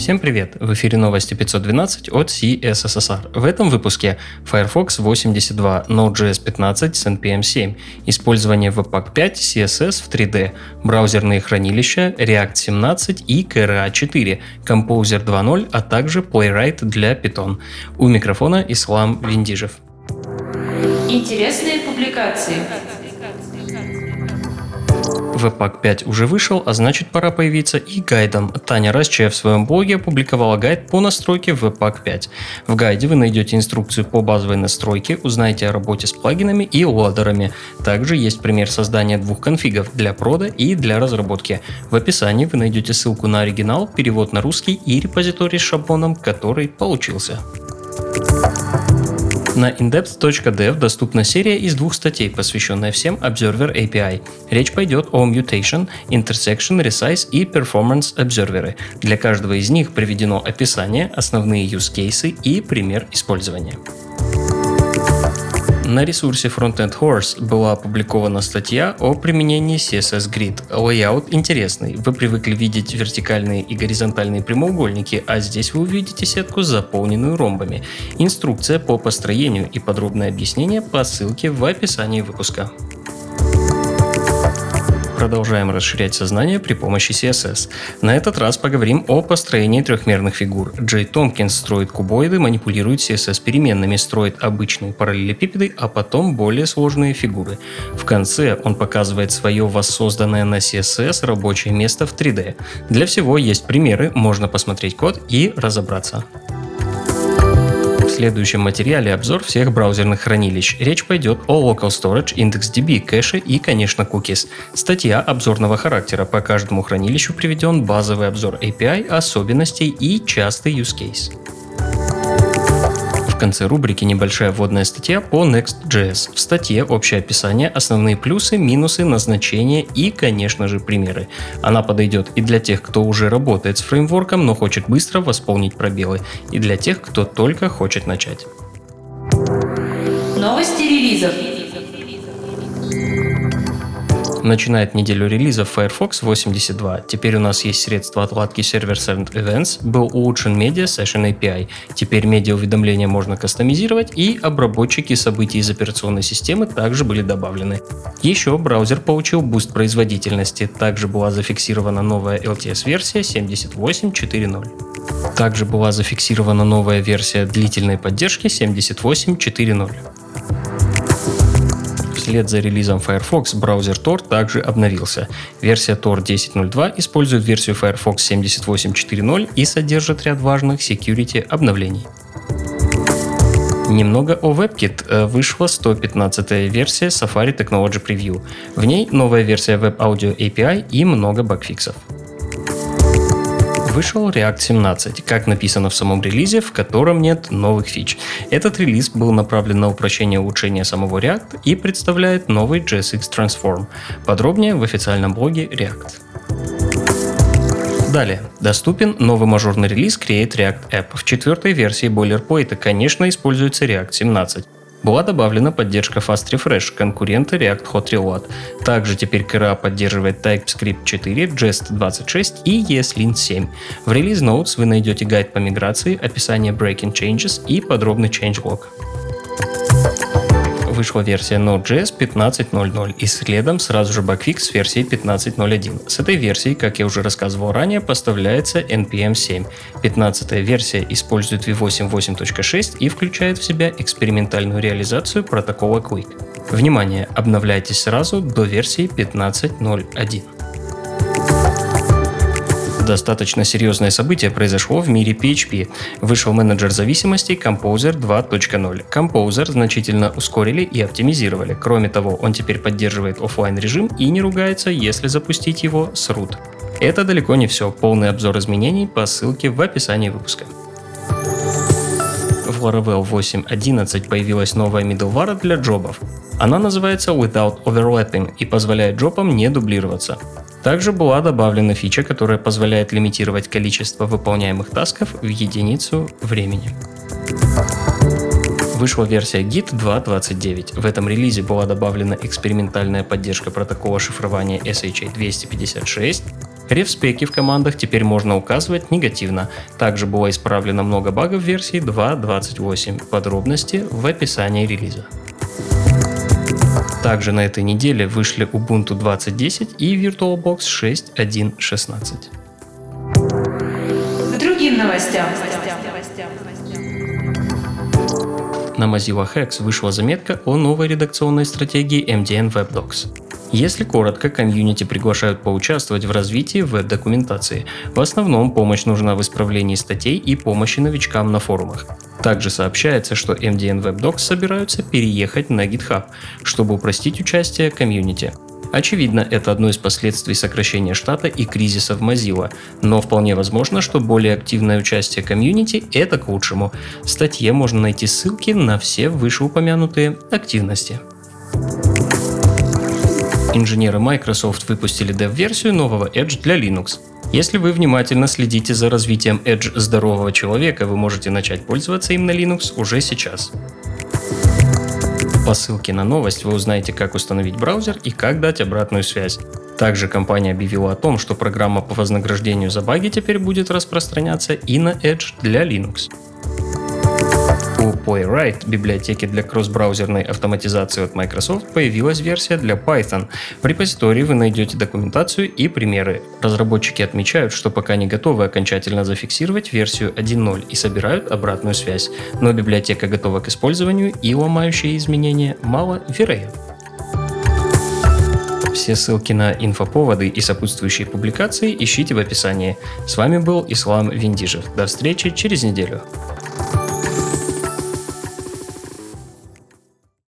Всем привет! В эфире новости 512 от CSSR. В этом выпуске Firefox 82, Node.js 15 с NPM 7, использование Webpack 5, CSS в 3D, браузерные хранилища, React 17 и KRA 4, Composer 2.0, а также Playwright для Python. У микрофона Ислам Виндижев. Интересные публикации. Webpack 5 уже вышел, а значит пора появиться и гайдом. Таня Расчая в своем блоге опубликовала гайд по настройке Webpack 5. В гайде вы найдете инструкцию по базовой настройке, узнаете о работе с плагинами и лодерами. Также есть пример создания двух конфигов для прода и для разработки. В описании вы найдете ссылку на оригинал, перевод на русский и репозиторий с шаблоном, который получился. На indepth.dev доступна серия из двух статей, посвященная всем Observer API. Речь пойдет о Mutation, Intersection, Resize и Performance Observer. Для каждого из них приведено описание, основные use cases и пример использования. На ресурсе Frontend Horse была опубликована статья о применении CSS Grid. Layout интересный. Вы привыкли видеть вертикальные и горизонтальные прямоугольники, а здесь вы увидите сетку, заполненную ромбами. Инструкция по построению и подробное объяснение по ссылке в описании выпуска продолжаем расширять сознание при помощи CSS. На этот раз поговорим о построении трехмерных фигур. Джей Томпкинс строит кубоиды, манипулирует CSS переменными, строит обычные параллелепипеды, а потом более сложные фигуры. В конце он показывает свое воссозданное на CSS рабочее место в 3D. Для всего есть примеры, можно посмотреть код и разобраться следующем материале обзор всех браузерных хранилищ. Речь пойдет о Local Storage, IndexDB, кэше и, конечно, cookies. Статья обзорного характера. По каждому хранилищу приведен базовый обзор API, особенностей и частый use case конце рубрики небольшая вводная статья по Next.js. В статье общее описание, основные плюсы, минусы, назначения и, конечно же, примеры. Она подойдет и для тех, кто уже работает с фреймворком, но хочет быстро восполнить пробелы, и для тех, кто только хочет начать. Новости релизов. Начинает неделю релизов Firefox 82. Теперь у нас есть средства отладки Server-Sent Events. Был улучшен Media Session API. Теперь медиа-уведомления можно кастомизировать и обработчики событий из операционной системы также были добавлены. Еще браузер получил boost производительности. Также была зафиксирована новая LTS-версия 78.4.0. Также была зафиксирована новая версия длительной поддержки 78.4.0. Вслед за релизом Firefox браузер Tor также обновился. Версия Tor 10.02 использует версию Firefox 78.4.0 и содержит ряд важных security обновлений. Немного о WebKit. Э, вышла 115-я версия Safari Technology Preview. В ней новая версия Web Audio API и много багфиксов. Вышел React 17, как написано в самом релизе, в котором нет новых фич. Этот релиз был направлен на упрощение и улучшение самого React и представляет новый JSX Transform. Подробнее в официальном блоге React. Далее. Доступен новый мажорный релиз Create React App. В четвертой версии Boilerplate, конечно, используется React 17. Была добавлена поддержка Fast Refresh, конкурента React Hot Reload. Также теперь KRA поддерживает TypeScript 4, Jest 26 и ESLint 7. В Release Notes вы найдете гайд по миграции, описание Breaking Changes и подробный changelog вышла версия Node.js 15.0.0 и следом сразу же багфикс с версией 15.0.1. С этой версией, как я уже рассказывал ранее, поставляется NPM 7. 15 версия использует V8 8.6 и включает в себя экспериментальную реализацию протокола Quick. Внимание, обновляйтесь сразу до версии 15.0.1 достаточно серьезное событие произошло в мире PHP. Вышел менеджер зависимостей Composer 2.0. Composer значительно ускорили и оптимизировали. Кроме того, он теперь поддерживает офлайн режим и не ругается, если запустить его с root. Это далеко не все. Полный обзор изменений по ссылке в описании выпуска. В Laravel 8.11 появилась новая middleware для джобов. Она называется Without Overlapping и позволяет джобам не дублироваться. Также была добавлена фича, которая позволяет лимитировать количество выполняемых тасков в единицу времени. Вышла версия Git 2.29. В этом релизе была добавлена экспериментальная поддержка протокола шифрования SHA 256. Ревспеки в командах теперь можно указывать негативно. Также было исправлено много багов версии 2.28. Подробности в описании релиза. Также на этой неделе вышли Ubuntu 20.10 и VirtualBox 6.1.16. К другим новостям. На Mozilla Hex вышла заметка о новой редакционной стратегии MDN WebDocs. Если коротко, комьюнити приглашают поучаствовать в развитии веб-документации. В основном помощь нужна в исправлении статей и помощи новичкам на форумах. Также сообщается, что MDN WebDocs собираются переехать на GitHub, чтобы упростить участие комьюнити. Очевидно, это одно из последствий сокращения штата и кризиса в Mozilla, но вполне возможно, что более активное участие комьюнити – это к лучшему. В статье можно найти ссылки на все вышеупомянутые активности. Инженеры Microsoft выпустили dev-версию нового Edge для Linux. Если вы внимательно следите за развитием Edge здорового человека, вы можете начать пользоваться им на Linux уже сейчас. По ссылке на новость вы узнаете, как установить браузер и как дать обратную связь. Также компания объявила о том, что программа по вознаграждению за баги теперь будет распространяться и на Edge для Linux. У Playwright, библиотеки для кросс-браузерной автоматизации от Microsoft, появилась версия для Python. В репозитории вы найдете документацию и примеры. Разработчики отмечают, что пока не готовы окончательно зафиксировать версию 1.0 и собирают обратную связь, но библиотека готова к использованию и ломающие изменения маловероятны. Все ссылки на инфоповоды и сопутствующие публикации ищите в описании. С вами был Ислам Виндижев. До встречи через неделю.